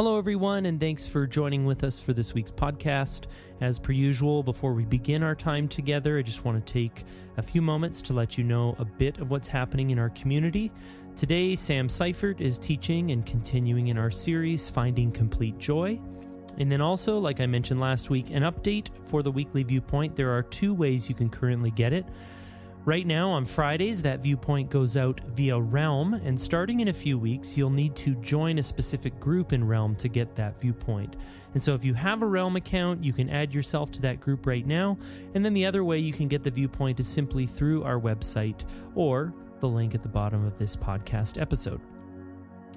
Hello, everyone, and thanks for joining with us for this week's podcast. As per usual, before we begin our time together, I just want to take a few moments to let you know a bit of what's happening in our community. Today, Sam Seifert is teaching and continuing in our series, Finding Complete Joy. And then also, like I mentioned last week, an update for the weekly viewpoint. There are two ways you can currently get it. Right now, on Fridays, that viewpoint goes out via Realm, and starting in a few weeks, you'll need to join a specific group in Realm to get that viewpoint. And so, if you have a Realm account, you can add yourself to that group right now. And then the other way you can get the viewpoint is simply through our website or the link at the bottom of this podcast episode.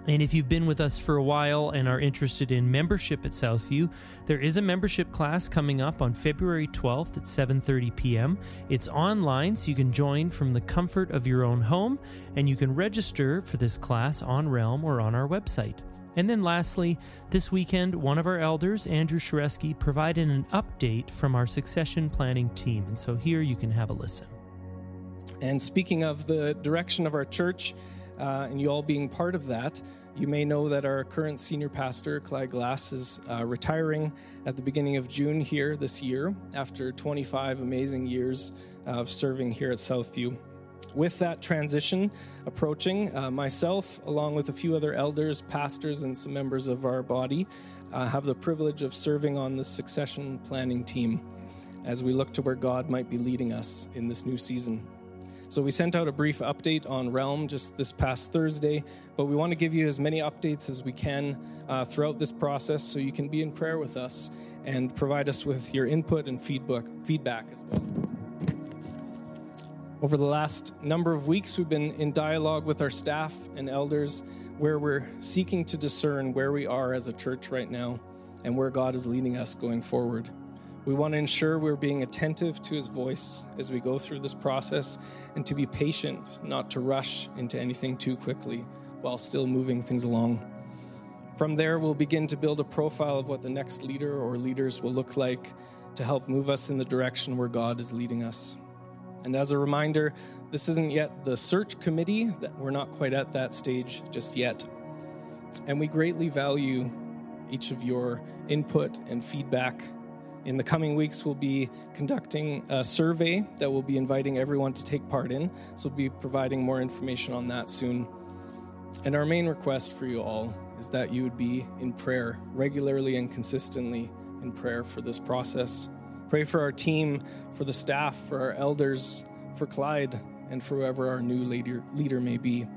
And if you've been with us for a while and are interested in membership at Southview, there is a membership class coming up on February 12th at 7:30 p.m. It's online so you can join from the comfort of your own home and you can register for this class on Realm or on our website. And then lastly, this weekend, one of our elders, Andrew Shareski, provided an update from our succession planning team. And so here you can have a listen. And speaking of the direction of our church, uh, and you all being part of that, you may know that our current senior pastor, Clyde Glass, is uh, retiring at the beginning of June here this year after 25 amazing years of serving here at Southview. With that transition approaching, uh, myself, along with a few other elders, pastors, and some members of our body, uh, have the privilege of serving on the succession planning team as we look to where God might be leading us in this new season. So we sent out a brief update on Realm just this past Thursday, but we want to give you as many updates as we can uh, throughout this process so you can be in prayer with us and provide us with your input and feedback, feedback as well. Over the last number of weeks, we've been in dialogue with our staff and elders where we're seeking to discern where we are as a church right now and where God is leading us going forward. We want to ensure we're being attentive to his voice as we go through this process and to be patient, not to rush into anything too quickly while still moving things along. From there, we'll begin to build a profile of what the next leader or leaders will look like to help move us in the direction where God is leading us. And as a reminder, this isn't yet the search committee, that we're not quite at that stage just yet. And we greatly value each of your input and feedback in the coming weeks, we'll be conducting a survey that we'll be inviting everyone to take part in. So we'll be providing more information on that soon. And our main request for you all is that you would be in prayer regularly and consistently in prayer for this process. Pray for our team, for the staff, for our elders, for Clyde, and for whoever our new leader, leader may be.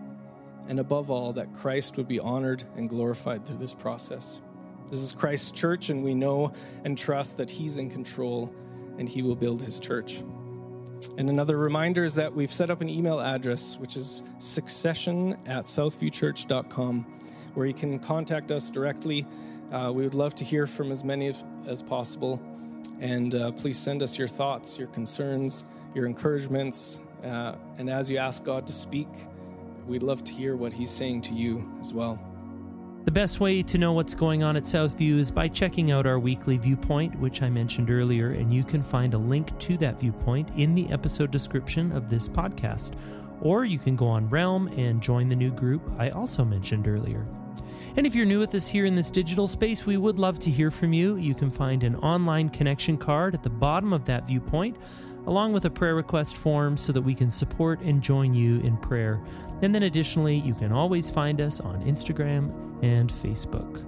And above all, that Christ would be honored and glorified through this process. This is Christ's church, and we know and trust that He's in control and He will build His church. And another reminder is that we've set up an email address, which is succession at southviewchurch.com, where you can contact us directly. Uh, we would love to hear from as many as, as possible. And uh, please send us your thoughts, your concerns, your encouragements. Uh, and as you ask God to speak, we'd love to hear what He's saying to you as well. The best way to know what's going on at Southview is by checking out our weekly viewpoint, which I mentioned earlier, and you can find a link to that viewpoint in the episode description of this podcast. Or you can go on Realm and join the new group I also mentioned earlier. And if you're new with us here in this digital space, we would love to hear from you. You can find an online connection card at the bottom of that viewpoint along with a prayer request form so that we can support and join you in prayer. And then additionally, you can always find us on Instagram and Facebook.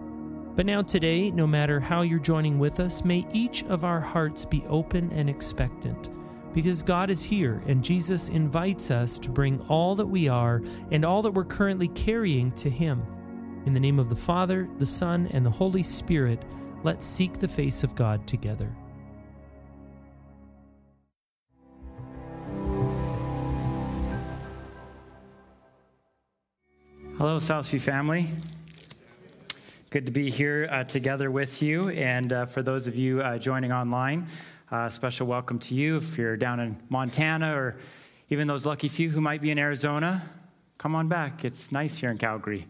But now, today, no matter how you're joining with us, may each of our hearts be open and expectant. Because God is here and Jesus invites us to bring all that we are and all that we're currently carrying to Him. In the name of the Father, the Son, and the Holy Spirit, let's seek the face of God together. Hello, Southview family. Good to be here uh, together with you. And uh, for those of you uh, joining online, uh, special welcome to you. If you're down in Montana or even those lucky few who might be in Arizona, come on back. It's nice here in Calgary.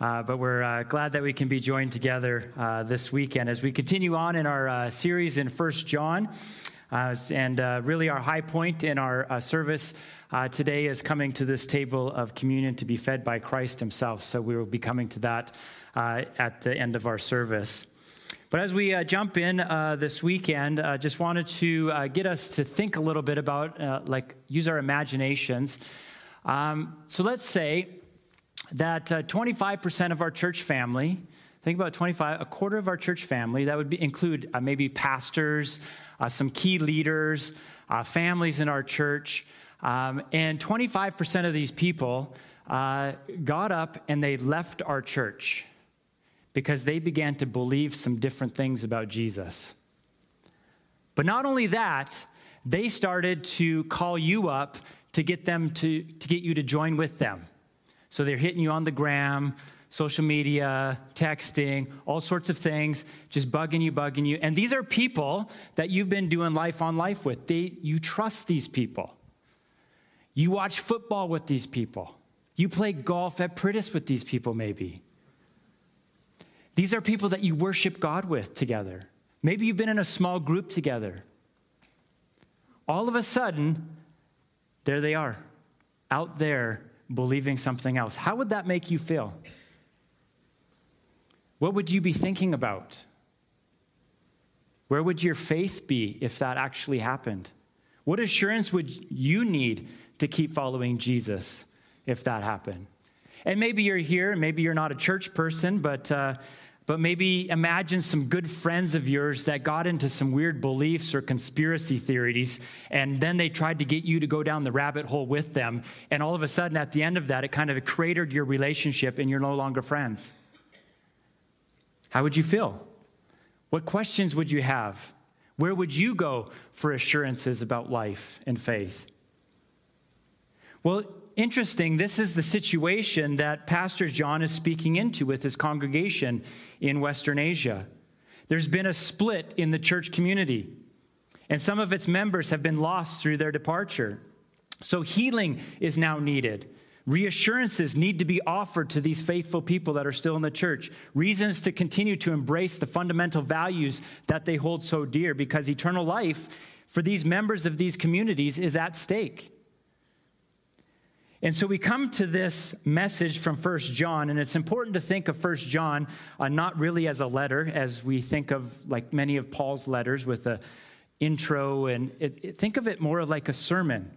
Uh, but we're uh, glad that we can be joined together this weekend as we continue on in our series in First John. Uh, and uh, really, our high point in our uh, service uh, today is coming to this table of communion to be fed by Christ Himself. So we will be coming to that uh, at the end of our service. But as we uh, jump in this weekend, I just wanted to get us to think a little bit about, like, use our imaginations. Um, so let's say that 25% of our church family Think about 25, a quarter of our church family. That would be, include uh, maybe pastors, uh, some key leaders, uh, families in our church. Um, and 25% of these people uh, got up and they left our church because they began to believe some different things about Jesus. But not only that, they started to call you up to get them to, to get you to join with them. So they're hitting you on the gram, social media, texting, all sorts of things, just bugging you, bugging you. And these are people that you've been doing life on life with. They, you trust these people. You watch football with these people. You play golf at Priddis with these people, maybe. These are people that you worship God with together. Maybe you've been in a small group together. All of a sudden, there they are, out there believing something else. How would that make you feel? What would you be thinking about? Where would your faith be if that actually happened? What assurance would you need to keep following Jesus if that happened? And maybe you're here, maybe you're not a church person, but, uh, but maybe imagine some good friends of yours that got into some weird beliefs or conspiracy theories, and then they tried to get you to go down the rabbit hole with them. And all of a sudden, at the end of that, it kind of cratered your relationship, and you're no longer friends. How would you feel? What questions would you have? Where would you go for assurances about life and faith? Well, interesting, this is the situation that Pastor John is speaking into with his congregation in Western Asia. There's been a split in the church community, and some of its members have been lost through their departure. So, healing is now needed. Reassurances need to be offered to these faithful people that are still in the church. Reasons to continue to embrace the fundamental values that they hold so dear because eternal life for these members of these communities is at stake. And so we come to this message from First John, and it's important to think of First John uh, not really as a letter, as we think of like many of Paul's letters with a intro, and it, it, think of it more like a sermon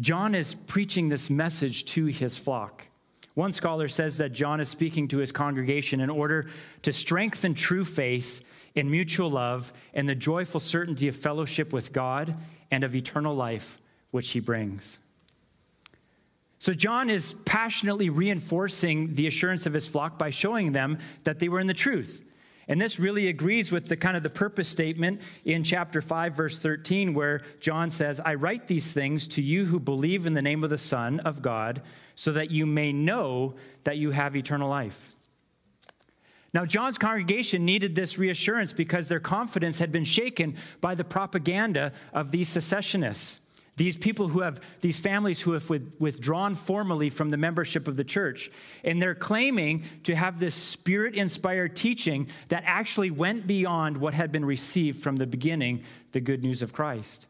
John is preaching this message to his flock. One scholar says that John is speaking to his congregation in order to strengthen true faith in mutual love and the joyful certainty of fellowship with God and of eternal life, which he brings. So, John is passionately reinforcing the assurance of his flock by showing them that they were in the truth and this really agrees with the kind of the purpose statement in chapter 5 verse 13 where John says, "I write these things to you who believe in the name of the Son of God, so that you may know that you have eternal life." Now, John's congregation needed this reassurance because their confidence had been shaken by the propaganda of these secessionists. These people who have, these families who have withdrawn formally from the membership of the church. And they're claiming to have this spirit inspired teaching that actually went beyond what had been received from the beginning, the good news of Christ.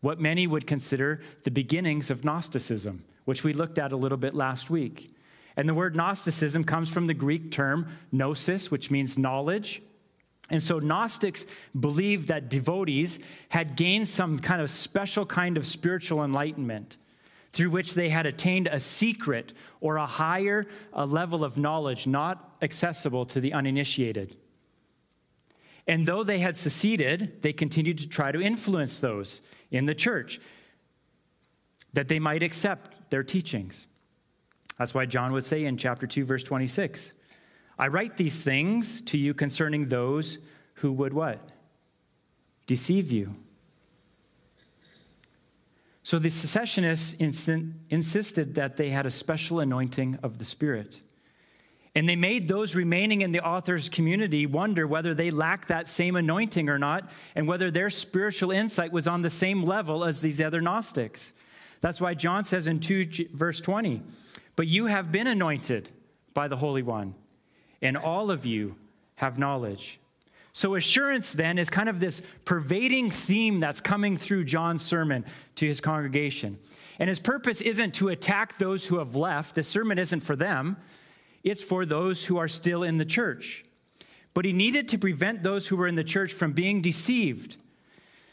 What many would consider the beginnings of Gnosticism, which we looked at a little bit last week. And the word Gnosticism comes from the Greek term gnosis, which means knowledge. And so Gnostics believed that devotees had gained some kind of special kind of spiritual enlightenment through which they had attained a secret or a higher a level of knowledge not accessible to the uninitiated. And though they had seceded, they continued to try to influence those in the church that they might accept their teachings. That's why John would say in chapter 2, verse 26 I write these things to you concerning those who would what? Deceive you. So the secessionists insisted that they had a special anointing of the Spirit. And they made those remaining in the author's community wonder whether they lacked that same anointing or not, and whether their spiritual insight was on the same level as these other Gnostics. That's why John says in 2 verse 20, But you have been anointed by the Holy One and all of you have knowledge. So, assurance then is kind of this pervading theme that's coming through John's sermon to his congregation. And his purpose isn't to attack those who have left. The sermon isn't for them, it's for those who are still in the church. But he needed to prevent those who were in the church from being deceived.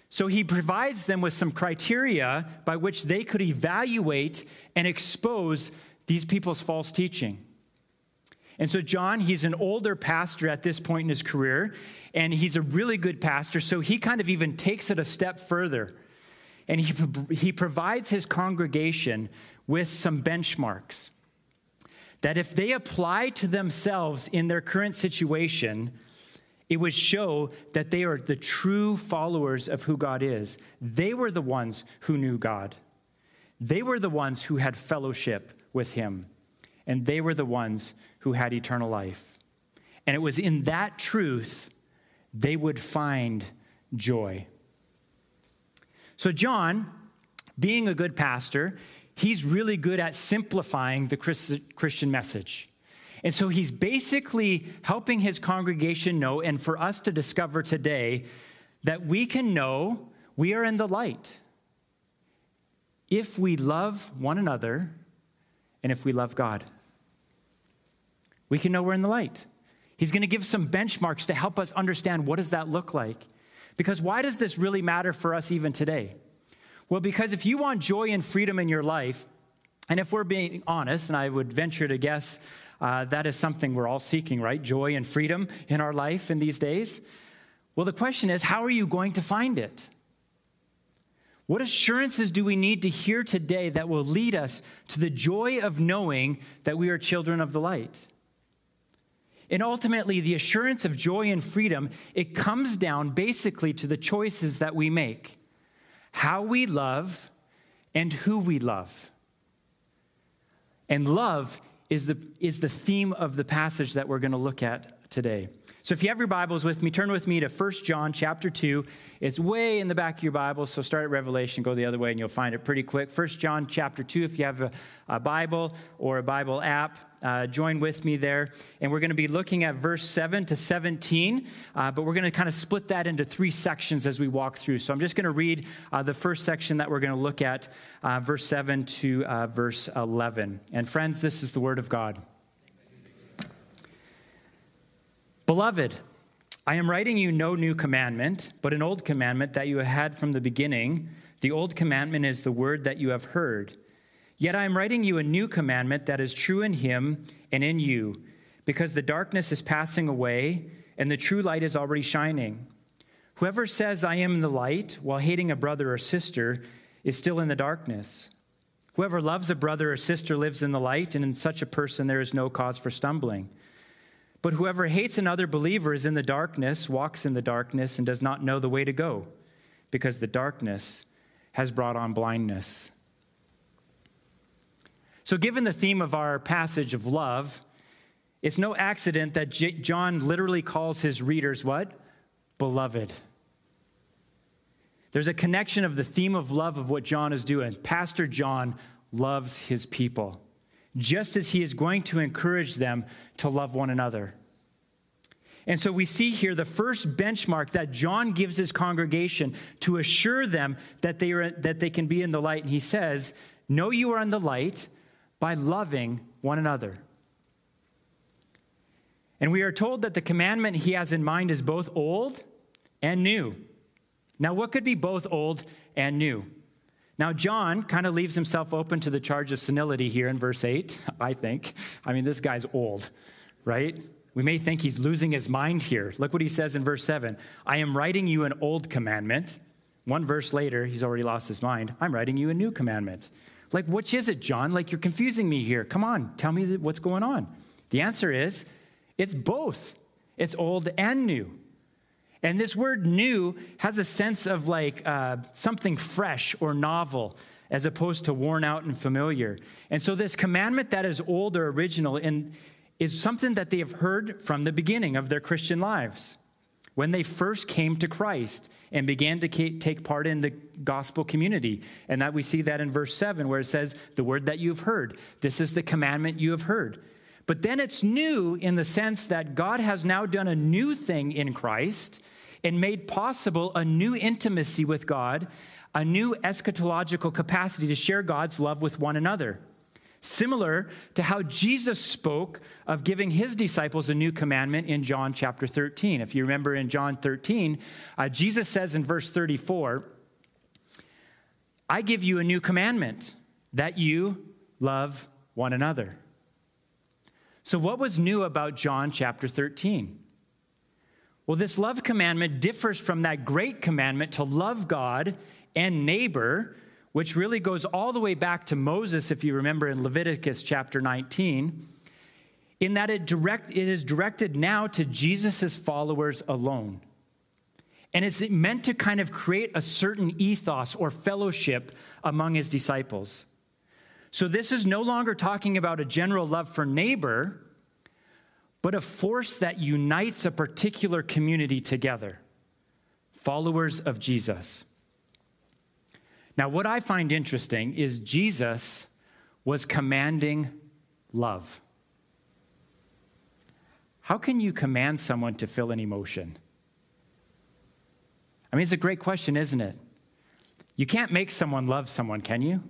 So he provides them with some criteria by which they could evaluate and expose these people's false teaching. And so, John, he's an older pastor at this point in his career, and he's a really good pastor. So, he kind of even takes it a step further. And he, he provides his congregation with some benchmarks that if they apply to themselves in their current situation, it would show that they are the true followers of who God is. They were the ones who knew God, they were the ones who had fellowship with Him, and they were the ones who had eternal life. And it was in that truth they would find joy. So, John, being a good pastor, he's really good at simplifying the Christian message. And so he's basically helping his congregation know, and for us to discover today, that we can know we are in the light if we love one another and if we love God we can know we're in the light. He's going to give some benchmarks to help us understand what does that look like. Because why does this really matter for us even today? Well, because if you want joy and freedom in your life, and if we're being honest, and I would venture to guess uh, that is something we're all seeking, right? Joy and freedom in our life in these days. Well, the question is, how are you going to find it? What assurances do we need to hear today that will lead us to the joy of knowing that we are children of the light? And ultimately, the assurance of joy and freedom, it comes down basically to the choices that we make how we love and who we love. And love is the, is the theme of the passage that we're going to look at today. So if you have your Bibles with me, turn with me to 1 John chapter 2. It's way in the back of your Bible, so start at Revelation, go the other way, and you'll find it pretty quick. 1 John chapter 2, if you have a, a Bible or a Bible app, uh, join with me there. And we're going to be looking at verse 7 to 17, uh, but we're going to kind of split that into three sections as we walk through. So I'm just going to read uh, the first section that we're going to look at, uh, verse 7 to uh, verse 11. And friends, this is the word of God. Beloved, I am writing you no new commandment, but an old commandment that you had from the beginning. The old commandment is the word that you have heard. Yet I am writing you a new commandment that is true in him and in you, because the darkness is passing away and the true light is already shining. Whoever says, I am the light, while hating a brother or sister, is still in the darkness. Whoever loves a brother or sister lives in the light, and in such a person there is no cause for stumbling. But whoever hates another believer is in the darkness, walks in the darkness, and does not know the way to go, because the darkness has brought on blindness. So, given the theme of our passage of love, it's no accident that J- John literally calls his readers what? Beloved. There's a connection of the theme of love of what John is doing. Pastor John loves his people just as he is going to encourage them to love one another. And so we see here the first benchmark that John gives his congregation to assure them that they, are, that they can be in the light. And he says, Know you are in the light by loving one another. And we are told that the commandment he has in mind is both old and new. Now, what could be both old and new? Now, John kind of leaves himself open to the charge of senility here in verse 8, I think. I mean, this guy's old, right? We may think he's losing his mind here. Look what he says in verse 7 I am writing you an old commandment. One verse later, he's already lost his mind. I'm writing you a new commandment. Like, which is it, John? Like, you're confusing me here. Come on, tell me what's going on. The answer is it's both, it's old and new. And this word new has a sense of like uh, something fresh or novel as opposed to worn out and familiar. And so, this commandment that is old or original in, is something that they have heard from the beginning of their Christian lives. When they first came to Christ and began to take part in the gospel community. And that we see that in verse 7, where it says, The word that you've heard, this is the commandment you have heard. But then it's new in the sense that God has now done a new thing in Christ and made possible a new intimacy with God, a new eschatological capacity to share God's love with one another. Similar to how Jesus spoke of giving his disciples a new commandment in John chapter 13. If you remember in John 13, uh, Jesus says in verse 34, I give you a new commandment that you love one another. So, what was new about John chapter 13? Well, this love commandment differs from that great commandment to love God and neighbor, which really goes all the way back to Moses, if you remember in Leviticus chapter 19, in that it, direct, it is directed now to Jesus' followers alone. And it's meant to kind of create a certain ethos or fellowship among his disciples. So this is no longer talking about a general love for neighbor, but a force that unites a particular community together followers of Jesus. Now, what I find interesting is Jesus was commanding love. How can you command someone to feel an emotion? I mean, it's a great question, isn't it? You can't make someone love someone, can you?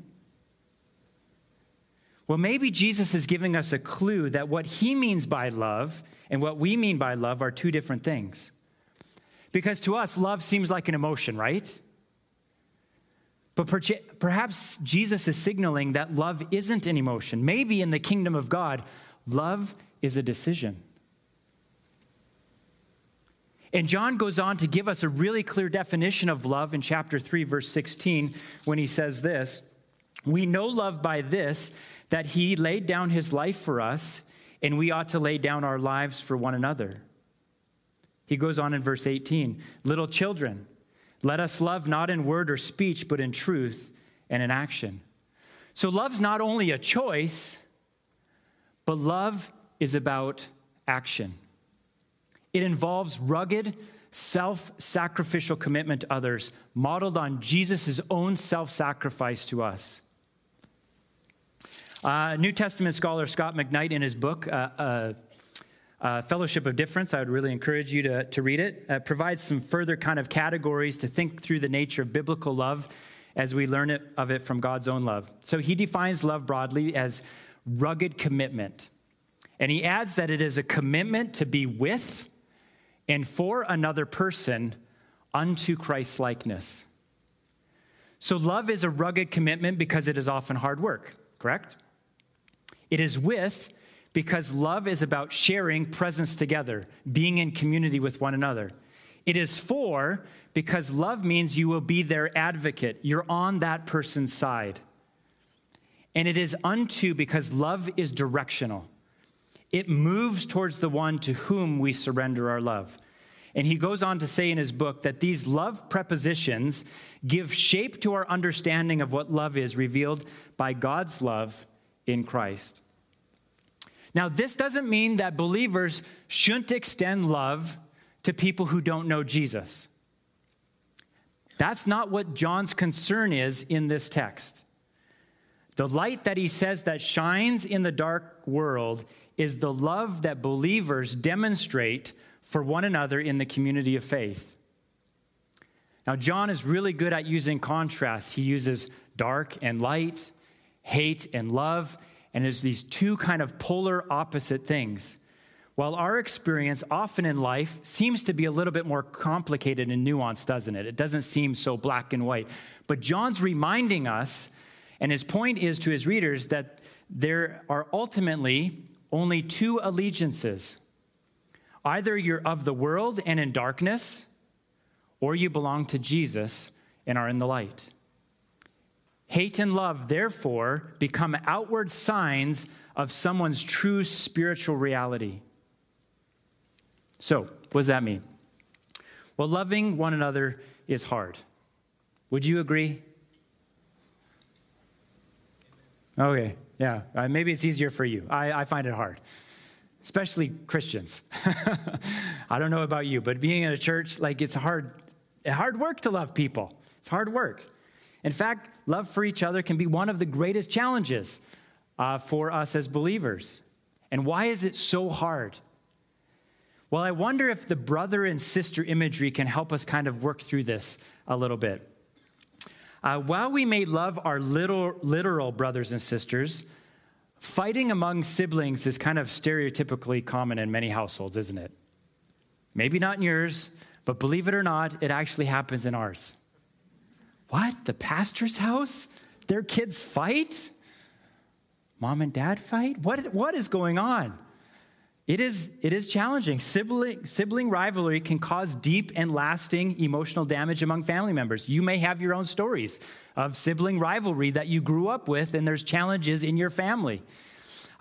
Well, maybe Jesus is giving us a clue that what he means by love and what we mean by love are two different things. Because to us, love seems like an emotion, right? But perhaps Jesus is signaling that love isn't an emotion. Maybe in the kingdom of God, love is a decision. And John goes on to give us a really clear definition of love in chapter 3, verse 16, when he says this We know love by this, that he laid down his life for us, and we ought to lay down our lives for one another. He goes on in verse 18 Little children, let us love not in word or speech, but in truth and in action. So, love's not only a choice, but love is about action. It involves rugged, self sacrificial commitment to others, modeled on Jesus' own self sacrifice to us. Uh, New Testament scholar Scot McKnight, in his book, uh, uh, uh, Fellowship of Differents, I would really encourage you to, to read it, uh, provides some further kind of categories to think through the nature of biblical love as we learn it, of it from God's own love. So he defines love broadly as rugged commitment. And he adds that it is a commitment to be with and for another person unto Christ's likeness. So, love is a rugged commitment because it is often hard work, correct? It is with because love is about sharing presence together, being in community with one another. It is for because love means you will be their advocate. You're on that person's side. And it is unto because love is directional. It moves towards the one to whom we surrender our love. And he goes on to say in his book that these love prepositions give shape to our understanding of what love is revealed by God's love in Christ. Now, this doesn't mean that believers shouldn't extend love to people who don't know Jesus. That's not what John's concern is in this text. The light that he says that shines in the dark world is the love that believers demonstrate for one another in the community of faith. Now, John is really good at using contrasts. He uses dark and light, hate and love, and there's these two kind of polar opposite things. While our experience often in life seems to be a little bit more complicated and nuanced, doesn't it? It doesn't seem so black and white. But John's reminding us, and his point is to his readers, that there are ultimately only two allegiances either you're of the world and in darkness, or you belong to Jesus and are in the light. Hate and love, therefore, become outward signs of someone's true spiritual reality. So, what does that mean? Well, loving one another is hard. Would you agree? Okay, yeah. Uh, maybe it's easier for you. I, I find it hard, especially Christians. I don't know about you, but being in a church, like it's hard, hard work to love people. It's hard work. In fact, love for each other can be one of the greatest challenges uh, for us as believers. And why is it so hard? Well, I wonder if the brother and sister imagery can help us kind of work through this a little bit. Uh, while we may love our little, literal brothers and sisters, fighting among siblings is kind of stereotypically common in many households, isn't it? Maybe not in yours, but believe it or not, it actually happens in ours. What? The pastor's house? Their kids fight? Mom and dad fight? What, what is going on? It is, it is challenging. Sibling, sibling rivalry can cause deep and lasting emotional damage among family members. You may have your own stories of sibling rivalry that you grew up with, and there's challenges in your family.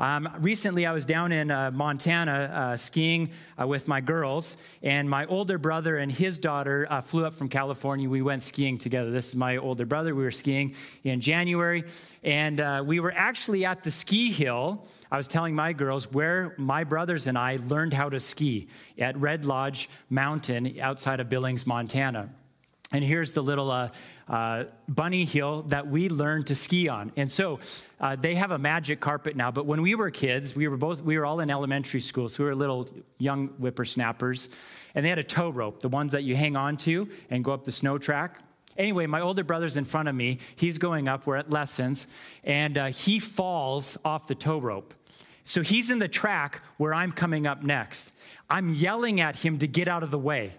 Um, recently, I was down in uh, Montana uh, skiing uh, with my girls, and my older brother and his daughter uh, flew up from California. We went skiing together. This is my older brother. We were skiing in January, and uh, we were actually at the ski hill. I was telling my girls where my brothers and I learned how to ski at Red Lodge Mountain outside of Billings, Montana. And here's the little uh, uh, bunny hill that we learned to ski on. And so uh, they have a magic carpet now. But when we were kids, we were both we were all in elementary school, so we were little young whippersnappers, and they had a tow rope, the ones that you hang on to and go up the snow track. Anyway, my older brother's in front of me. He's going up. We're at lessons, and uh, he falls off the tow rope. So he's in the track where I'm coming up next. I'm yelling at him to get out of the way.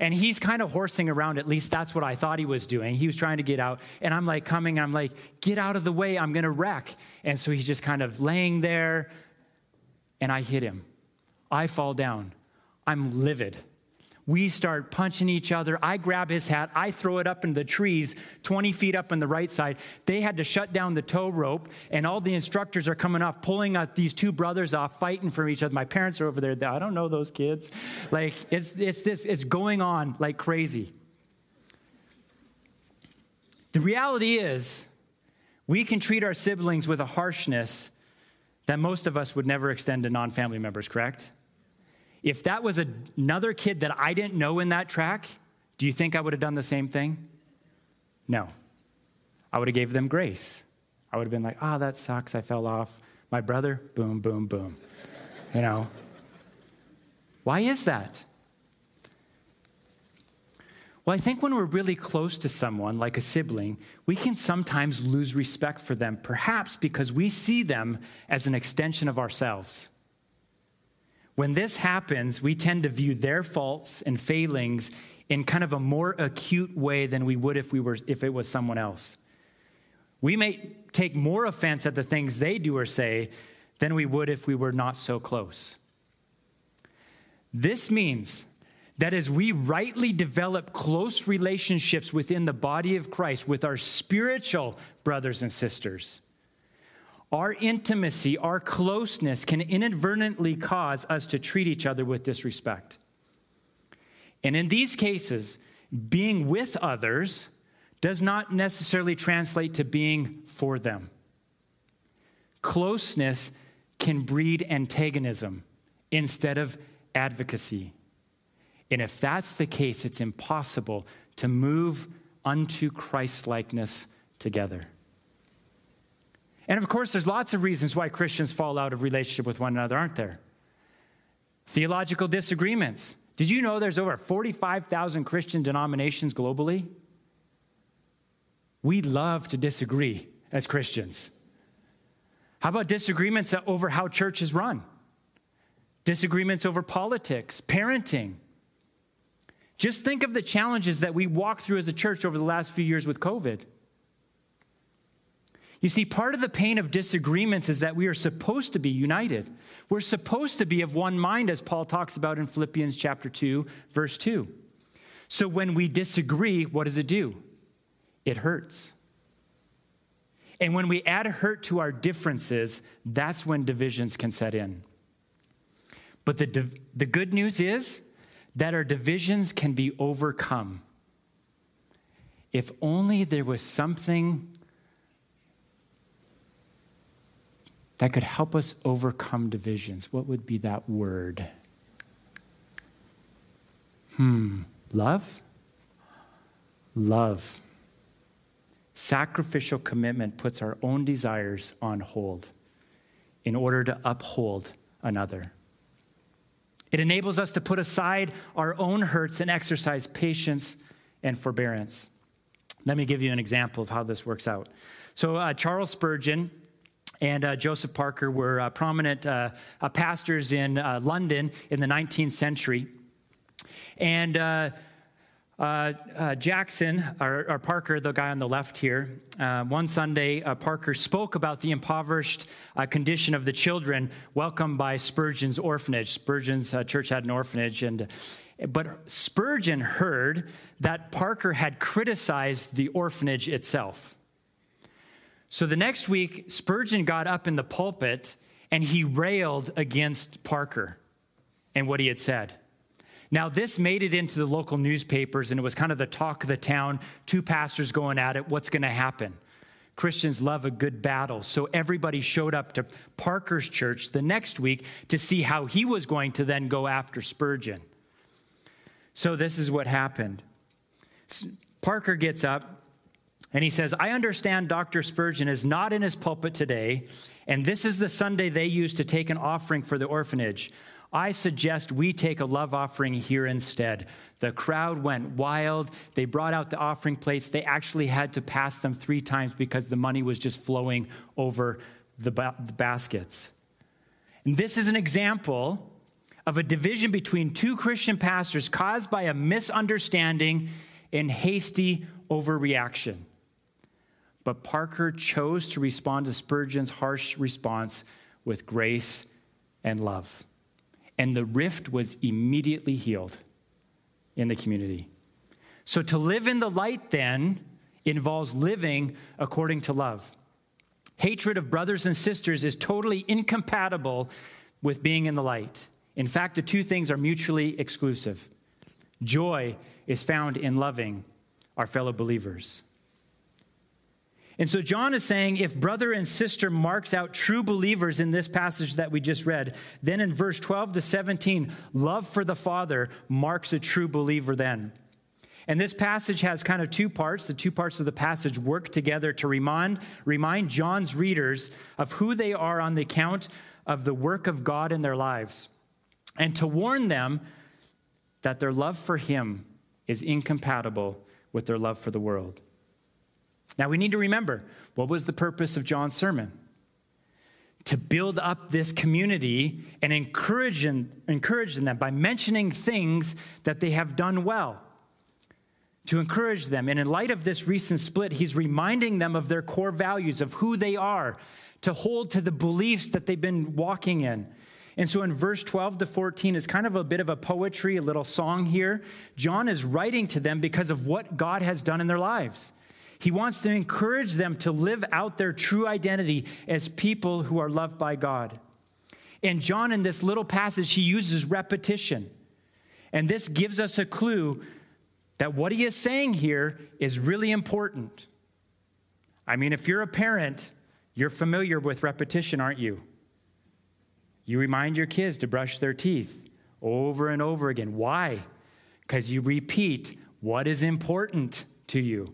And he's kind of horsing around, at least that's what I thought he was doing. He was trying to get out. And I'm like coming, I'm like, get out of the way, I'm gonna wreck. And so he's just kind of laying there, and I hit him. I fall down. I'm livid. We start punching each other. I grab his hat. I throw it up in the trees 20 feet up on the right side. They had to shut down the tow rope, and all the instructors are coming off, pulling these two brothers off, fighting for each other. My parents are over there. I don't know those kids. Like, it's, it's this, it's going on like crazy. The reality is, we can treat our siblings with a harshness that most of us would never extend to non family members, correct? If that was another kid that I didn't know in that track, do you think I would have done the same thing? No. I would have gave them grace. I would have been like, "Oh, that sucks. I fell off." My brother, boom, boom, boom. You know. Why is that? Well, I think when we're really close to someone, like a sibling, we can sometimes lose respect for them, perhaps because we see them as an extension of ourselves. When this happens, we tend to view their faults and failings in kind of a more acute way than we would if, we were, if it was someone else. We may take more offense at the things they do or say than we would if we were not so close. This means that as we rightly develop close relationships within the body of Christ with our spiritual brothers and sisters, our intimacy, our closeness can inadvertently cause us to treat each other with disrespect. And in these cases, being with others does not necessarily translate to being for them. Closeness can breed antagonism instead of advocacy. And if that's the case, it's impossible to move unto Christlikeness together. And of course, there's lots of reasons why Christians fall out of relationship with one another, aren't there? Theological disagreements. Did you know there's over 45,000 Christian denominations globally? We love to disagree as Christians. How about disagreements over how church is run? Disagreements over politics, parenting. Just think of the challenges that we walked through as a church over the last few years with COVID. You see, part of the pain of disagreements is that we are supposed to be united. We're supposed to be of one mind, as Paul talks about in Philippians chapter 2, verse 2. So when we disagree, what does it do? It hurts. And when we add hurt to our differences, that's when divisions can set in. But the, the good news is that our divisions can be overcome. If only there was something that could help us overcome divisions, what would be that word? Hmm, love? Love. Sacrificial commitment puts our own desires on hold in order to uphold another. It enables us to put aside our own hurts and exercise patience and forbearance. Let me give you an example of how this works out. So, uh, Charles Spurgeon and uh, Joseph Parker were uh, prominent uh, uh, pastors in uh, London in the 19th century. And uh, Jackson, or, or, Parker, the guy on the left here, one Sunday, Parker spoke about the impoverished condition of the children welcomed by Spurgeon's orphanage. Spurgeon's church had an orphanage, and but Spurgeon heard that Parker had criticized the orphanage itself. So the next week, Spurgeon got up in the pulpit and he railed against Parker and what he had said. Now, this made it into the local newspapers, and it was kind of the talk of the town. Two pastors going at it. What's going to happen? Christians love a good battle. So everybody showed up to Parker's church the next week to see how he was going to then go after Spurgeon. So this is what happened. Parker gets up and he says, I understand Dr. Spurgeon is not in his pulpit today, and this is the Sunday they use to take an offering for the orphanage. I suggest we take a love offering here instead. The crowd went wild. They brought out the offering plates. They actually had to pass them three times because the money was just flowing over the, ba- the baskets. And this is an example of a division between two Christian pastors caused by a misunderstanding and hasty overreaction. But Parker chose to respond to Spurgeon's harsh response with grace and love and the rift was immediately healed in the community. So to live in the light then involves living according to love. Hatred of brothers and sisters is totally incompatible with being in the light. In fact, the two things are mutually exclusive. Joy is found in loving our fellow believers. And so John is saying if brother and sister marks out true believers in this passage that we just read, then in verse 12 to 17, love for the Father marks a true believer then. And this passage has kind of two parts. The two parts of the passage work together to remind, remind John's readers of who they are on the account of the work of God in their lives, and to warn them that their love for Him is incompatible with their love for the world. Now we need to remember what was the purpose of John's sermon? To build up this community and encourage, encourage them by mentioning things that they have done well. To encourage them. And in light of this recent split, he's reminding them of their core values, of who they are, to hold to the beliefs that they've been walking in. And so in verse 12 to 14 is kind of a bit of a poetry, a little song here. John is writing to them because of what God has done in their lives. He wants to encourage them to live out their true identity as people who are loved by God. And John, in this little passage, he uses repetition. And this gives us a clue that what he is saying here is really important. I mean, if you're a parent, you're familiar with repetition, aren't you? You remind your kids to brush their teeth over and over again. Why? Because you repeat what is important to you.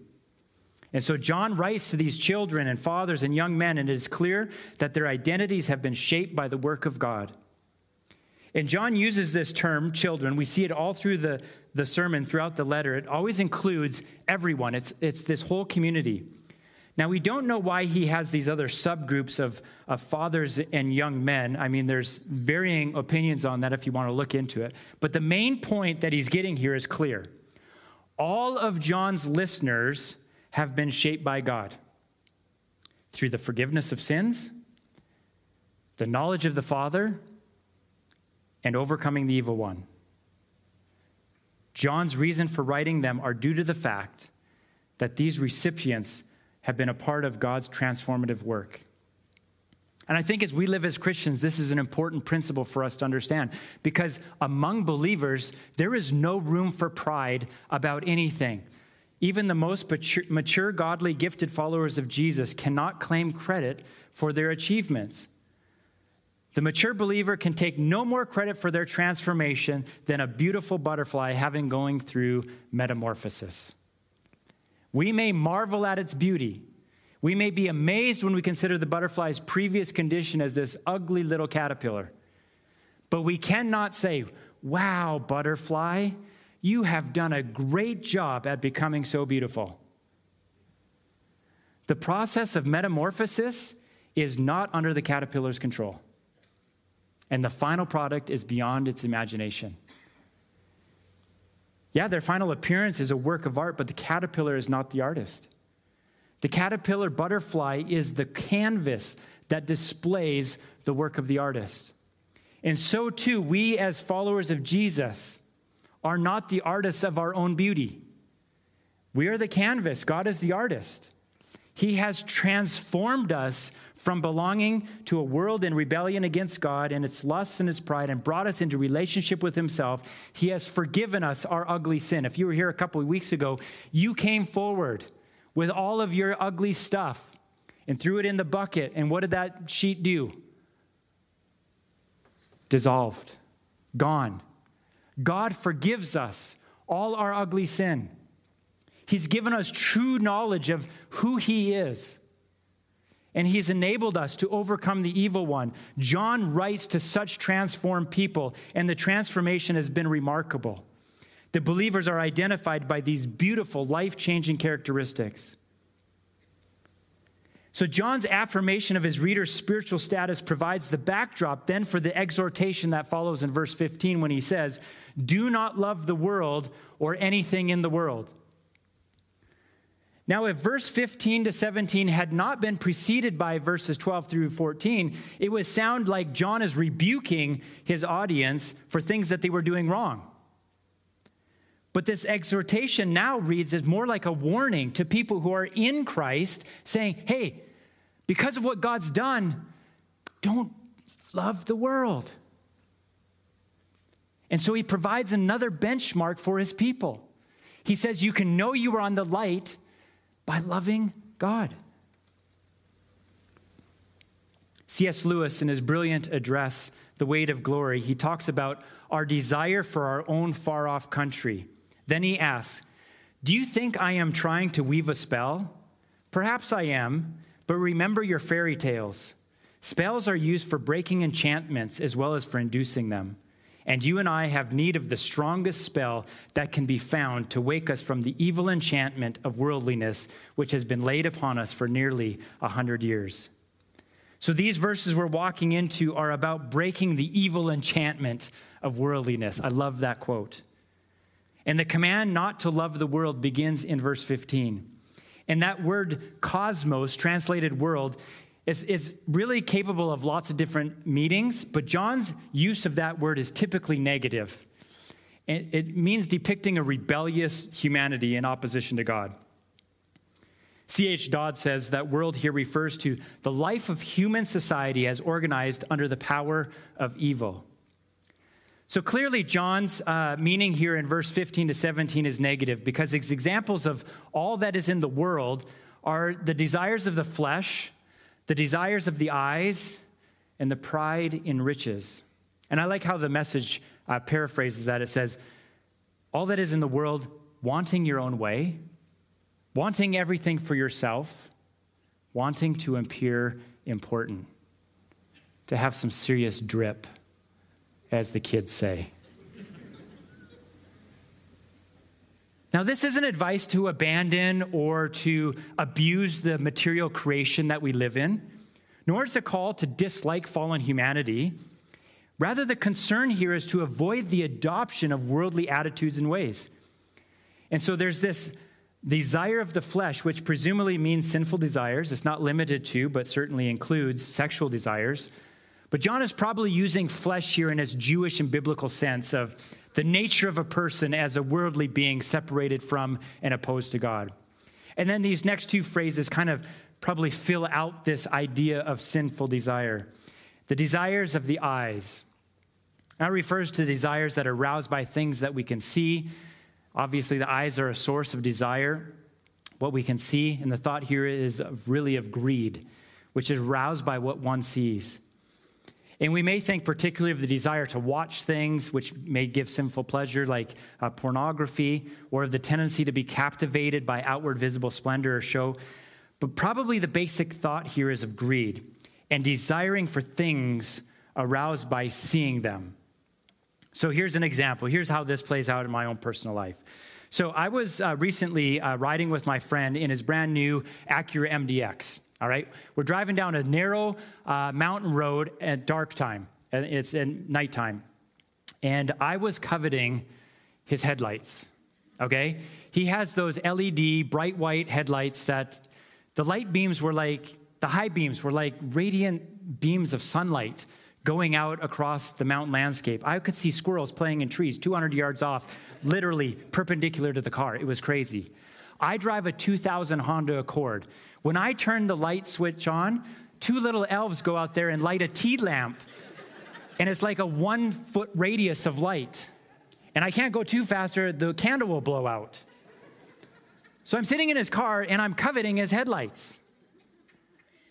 And so John writes to these children and fathers and young men, and it is clear that their identities have been shaped by the work of God. And John uses this term, children. We see it all through the, the sermon, throughout the letter. It always includes everyone, it's, it's this whole community. Now, we don't know why he has these other subgroups of, of fathers and young men. I mean, there's varying opinions on that if you want to look into it. But the main point that he's getting here is clear. All of John's listeners have been shaped by God through the forgiveness of sins, the knowledge of the Father, and overcoming the evil one. John's reason for writing them are due to the fact that these recipients have been a part of God's transformative work. And I think as we live as Christians, this is an important principle for us to understand because among believers, there is no room for pride about anything. Even the most mature, mature, godly, gifted followers of Jesus cannot claim credit for their achievements. The mature believer can take no more credit for their transformation than a beautiful butterfly having going through metamorphosis. We may marvel at its beauty, We may be amazed when we consider the butterfly's previous condition as this ugly little caterpillar. But we cannot say, Wow, butterfly, you have done a great job at becoming so beautiful. The process of metamorphosis is not under the caterpillar's control. And the final product is beyond its imagination. Yeah, their final appearance is a work of art, but the caterpillar is not the artist. The caterpillar butterfly is the canvas that displays the work of the artist. And so, too, we as followers of Jesus are not the artists of our own beauty. We are the canvas, God is the artist. He has transformed us from belonging to a world in rebellion against God and its lusts and its pride and brought us into relationship with Himself. He has forgiven us our ugly sin. If you were here a couple of weeks ago, you came forward with all of your ugly stuff and threw it in the bucket. And what did that sheet do? Dissolved, gone. God forgives us all our ugly sin. He's given us true knowledge of who He is. And He's enabled us to overcome the evil one. John writes to such transformed people, and the transformation has been remarkable. The believers are identified by these beautiful, life changing characteristics. So, John's affirmation of his reader's spiritual status provides the backdrop then for the exhortation that follows in verse 15 when he says, Do not love the world or anything in the world. Now, if verse 15 to 17 had not been preceded by verses 12 through 14, it would sound like John is rebuking his audience for things that they were doing wrong. But this exhortation now reads as more like a warning to people who are in Christ, saying, hey, because of what God's done, don't love the world. And so he provides another benchmark for his people. He says, You can know you are on the light by loving God. C.S. Lewis, in his brilliant address, The Weight of Glory, he talks about our desire for our own far off country. Then he asks, Do you think I am trying to weave a spell? Perhaps I am, but remember your fairy tales. Spells are used for breaking enchantments as well as for inducing them. And you and I have need of the strongest spell that can be found to wake us from the evil enchantment of worldliness, which has been laid upon us for nearly a hundred years. So, these verses we're walking into are about breaking the evil enchantment of worldliness. I love that quote. And the command not to love the world begins in verse 15. And that word cosmos, translated world, is, is really capable of lots of different meanings, but John's use of that word is typically negative. It, it means depicting a rebellious humanity in opposition to God. C.H. Dodd says that world here refers to the life of human society as organized under the power of evil. So clearly, John's uh, meaning here in verse 15 to 17 is negative because his examples of all that is in the world are the desires of the flesh, the desires of the eyes, and the pride in riches. And I like how the message uh, paraphrases that. It says, All that is in the world, wanting your own way, wanting everything for yourself, wanting to appear important, to have some serious drip as the kids say. Now, this isn't advice to abandon or to abuse the material creation that we live in, nor is it a call to dislike fallen humanity. Rather, the concern here is to avoid the adoption of worldly attitudes and ways. And so there's this desire of the flesh, which presumably means sinful desires. It's not limited to, but certainly includes sexual desires. But John is probably using flesh here in its Jewish and biblical sense of the nature of a person as a worldly being separated from and opposed to God. And then these next two phrases kind of probably fill out this idea of sinful desire. The desires of the eyes. That refers to desires that are aroused by things that we can see. Obviously, the eyes are a source of desire, what we can see. And the thought here is really of greed, which is roused by what one sees. And we may think particularly of the desire to watch things which may give sinful pleasure, like uh, pornography, or of the tendency to be captivated by outward visible splendor or show. But probably the basic thought here is of greed and desiring for things aroused by seeing them. So here's an example. Here's how this plays out in my own personal life. So I was uh, recently uh, riding with my friend in his brand new Acura MDX. All right, we're driving down a narrow uh, mountain road at dark time. And it's at nighttime, and I was coveting his headlights. Okay, he has those LED bright white headlights that the light beams were like the high beams were like radiant beams of sunlight going out across the mountain landscape. I could see squirrels playing in trees 200 yards off, literally perpendicular to the car. It was crazy. I drive a 2000 Honda Accord. When I turn the light switch on, two little elves go out there and light a tea lamp. And it's like a one foot radius of light. And I can't go too fast or the candle will blow out. So I'm sitting in his car and I'm coveting his headlights.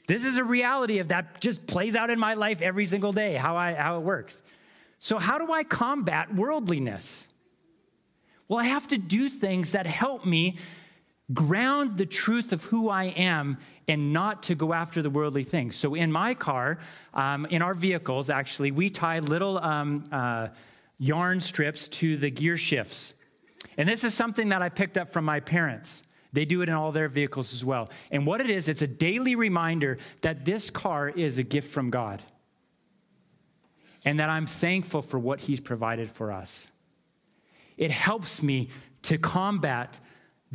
This is a reality of that just plays out in my life every single day, how, I, how it works. So, how do I combat worldliness? Well, I have to do things that help me ground the truth of who I am and not to go after the worldly things. So, in my car, um, in our vehicles, actually, we tie little um, uh, yarn strips to the gear shifts. And this is something that I picked up from my parents. They do it in all their vehicles as well. And what it is, it's a daily reminder that this car is a gift from God and that I'm thankful for what He's provided for us. It helps me to combat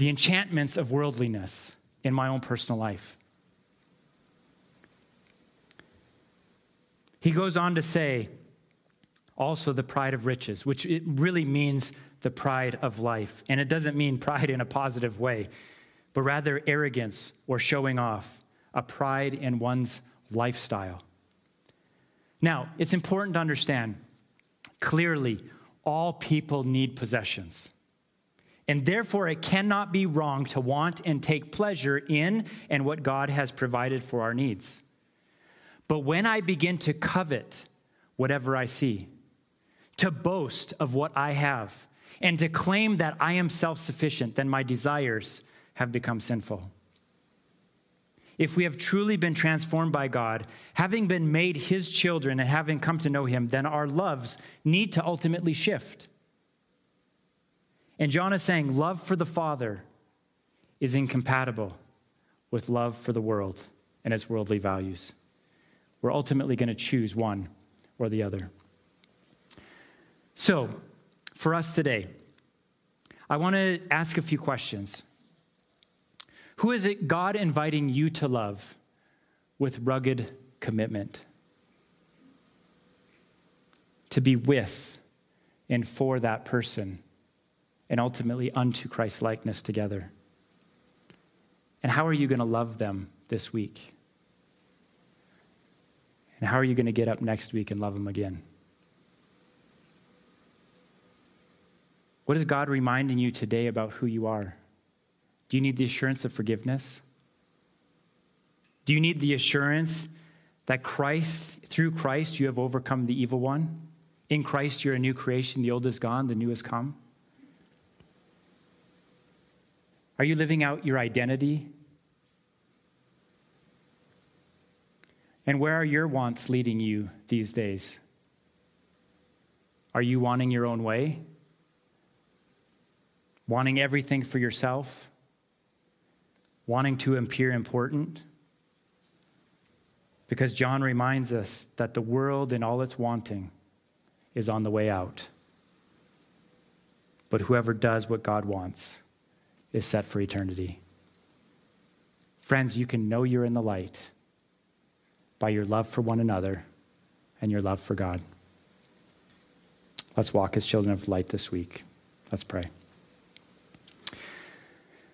the enchantments of worldliness in my own personal life. He goes on to say, also the pride of riches, which it really means the pride of life. And it doesn't mean pride in a positive way but rather arrogance or showing off, a pride in one's lifestyle. Now, it's important to understand clearly all people need possessions. And therefore, it cannot be wrong to want and take pleasure in and what God has provided for our needs. But when I begin to covet whatever I see, to boast of what I have, and to claim that I am self sufficient, then my desires have become sinful. If we have truly been transformed by God, having been made His children and having come to know Him, then our loves need to ultimately shift. And John is saying love for the Father is incompatible with love for the world and its worldly values. We're ultimately going to choose one or the other. So, for us today, I want to ask a few questions. Who is it God inviting you to love with rugged commitment? To be with and for that person, and ultimately unto Christ's likeness together. And how are you going to love them this week? And how are you going to get up next week and love them again? What is God reminding you today about who you are? Do you need the assurance of forgiveness? Do you need the assurance that Christ, through Christ, you have overcome the evil one? In Christ, you're a new creation. The old is gone, the new has come. Are you living out your identity? And where are your wants leading you these days? Are you wanting your own way? Wanting everything for yourself? wanting to appear important. Because John reminds us that the world and all its wanting is on the way out. But whoever does what God wants is set for eternity. Friends, you can know you're in the light by your love for one another and your love for God. Let's walk as children of light this week. Let's pray.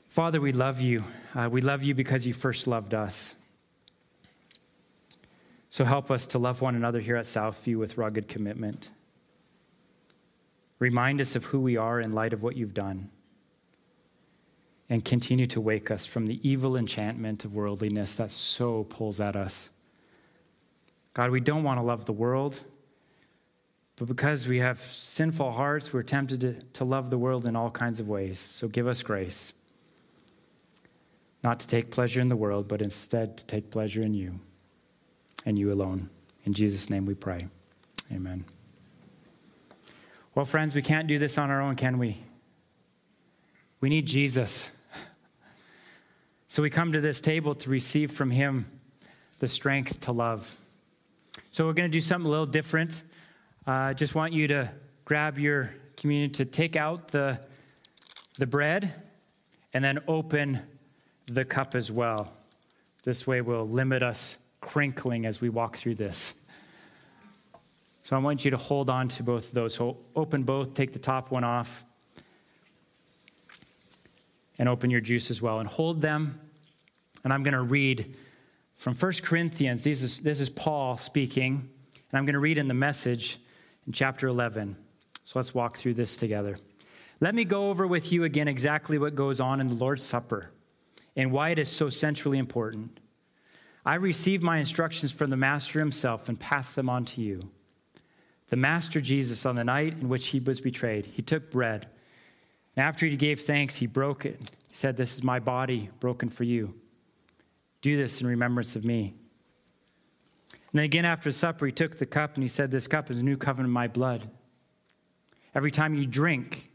Father, we love you. Uh, we love you because you first loved us. So help us to love one another here at Southview with rugged commitment. Remind us of who we are in light of what you've done. And continue to wake us from the evil enchantment of worldliness that so pulls at us. God, we don't want to love the world, but because we have sinful hearts, we're tempted to, to love the world in all kinds of ways. So give us grace not to take pleasure in the world, but instead to take pleasure in you and you alone. In Jesus' name we pray. Amen. Well, friends, we can't do this on our own, can we? We need Jesus. So we come to this table to receive from him the strength to love. So we're going to do something a little different. I uh, just want you to grab your communion to take out the, the bread and then open the cup as well. This way will limit us crinkling as we walk through this. So I want you to hold on to both of those. So open both, take the top one off, and open your juice as well. And hold them. And I'm going to read from 1 Corinthians. This is, this is Paul speaking. And I'm going to read in the message in chapter 11. So let's walk through this together. Let me go over with you again exactly what goes on in the Lord's Supper and why it is so centrally important. I received my instructions from the Master himself and passed them on to you. The Master Jesus, on the night in which he was betrayed, he took bread. And after he gave thanks, he broke it. He said, This is my body broken for you. Do this in remembrance of me. And then again after supper, he took the cup and he said, This cup is a new covenant in my blood. Every time you drink,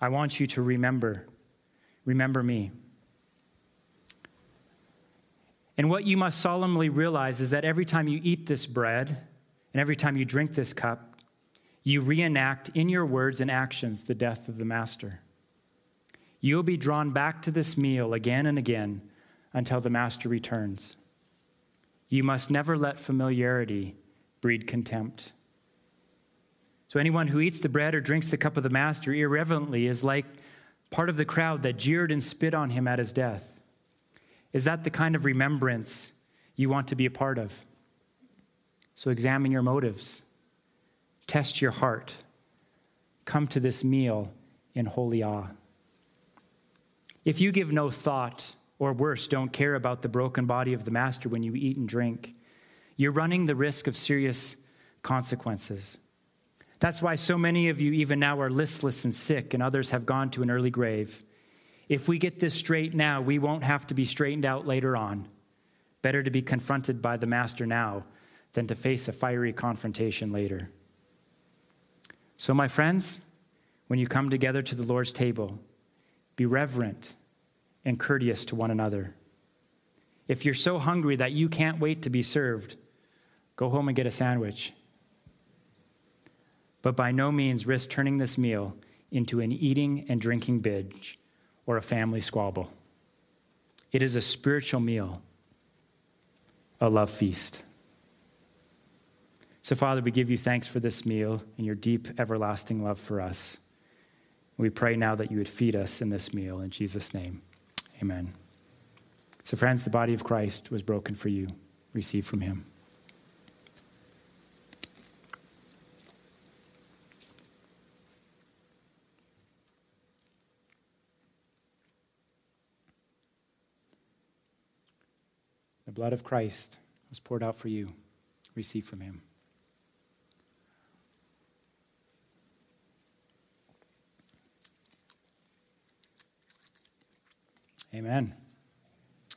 I want you to remember, remember me. And what you must solemnly realize is that every time you eat this bread and every time you drink this cup, you reenact in your words and actions the death of the Master. You'll be drawn back to this meal again and again until the Master returns. You must never let familiarity breed contempt. So, anyone who eats the bread or drinks the cup of the Master irreverently is like part of the crowd that jeered and spit on him at his death. Is that the kind of remembrance you want to be a part of? So, examine your motives, test your heart, come to this meal in holy awe. If you give no thought, or worse, don't care about the broken body of the Master when you eat and drink, you're running the risk of serious consequences. That's why so many of you, even now, are listless and sick, and others have gone to an early grave. If we get this straight now, we won't have to be straightened out later on. Better to be confronted by the Master now than to face a fiery confrontation later. So, my friends, when you come together to the Lord's table, be reverent and courteous to one another. If you're so hungry that you can't wait to be served, go home and get a sandwich but by no means risk turning this meal into an eating and drinking binge or a family squabble. It is a spiritual meal, a love feast. So, Father, we give you thanks for this meal and your deep, everlasting love for us. We pray now that you would feed us in this meal. In Jesus' name, amen. So, friends, the body of Christ was broken for you. Receive from him. The blood of Christ was poured out for you. Receive from him. Amen.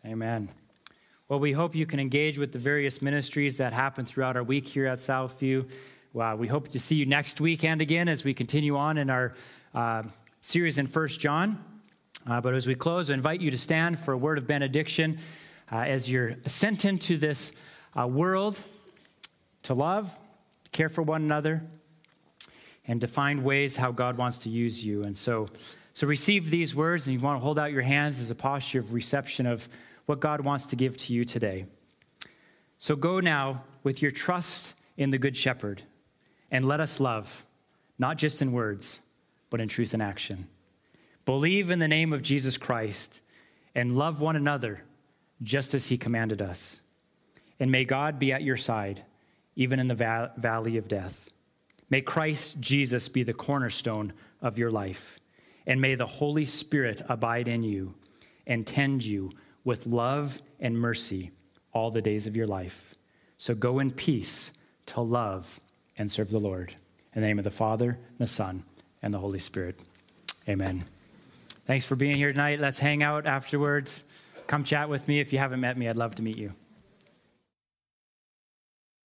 Amen. Well, we hope you can engage with the various ministries that happen throughout our week here at Southview. Wow, we hope to see you next week and again as we continue on in our uh, series in First John. Uh, but as we close, I invite you to stand for a word of benediction uh, as you're sent into this uh, world to love, to care for one another, and to find ways how God wants to use you. And so, so receive these words, and you want to hold out your hands as a posture of reception of what God wants to give to you today. So go now with your trust in the Good Shepherd, and let us love, not just in words, but in truth and action. Believe in the name of Jesus Christ and love one another just as he commanded us. And may God be at your side, even in the va- valley of death. May Christ Jesus be the cornerstone of your life. And may the Holy Spirit abide in you and tend you with love and mercy all the days of your life. So go in peace to love and serve the Lord. In the name of the Father, and the Son, and the Holy Spirit. Amen. Thanks for being here tonight. Let's hang out afterwards. come chat with me. If you haven't met me, I'd love to meet you.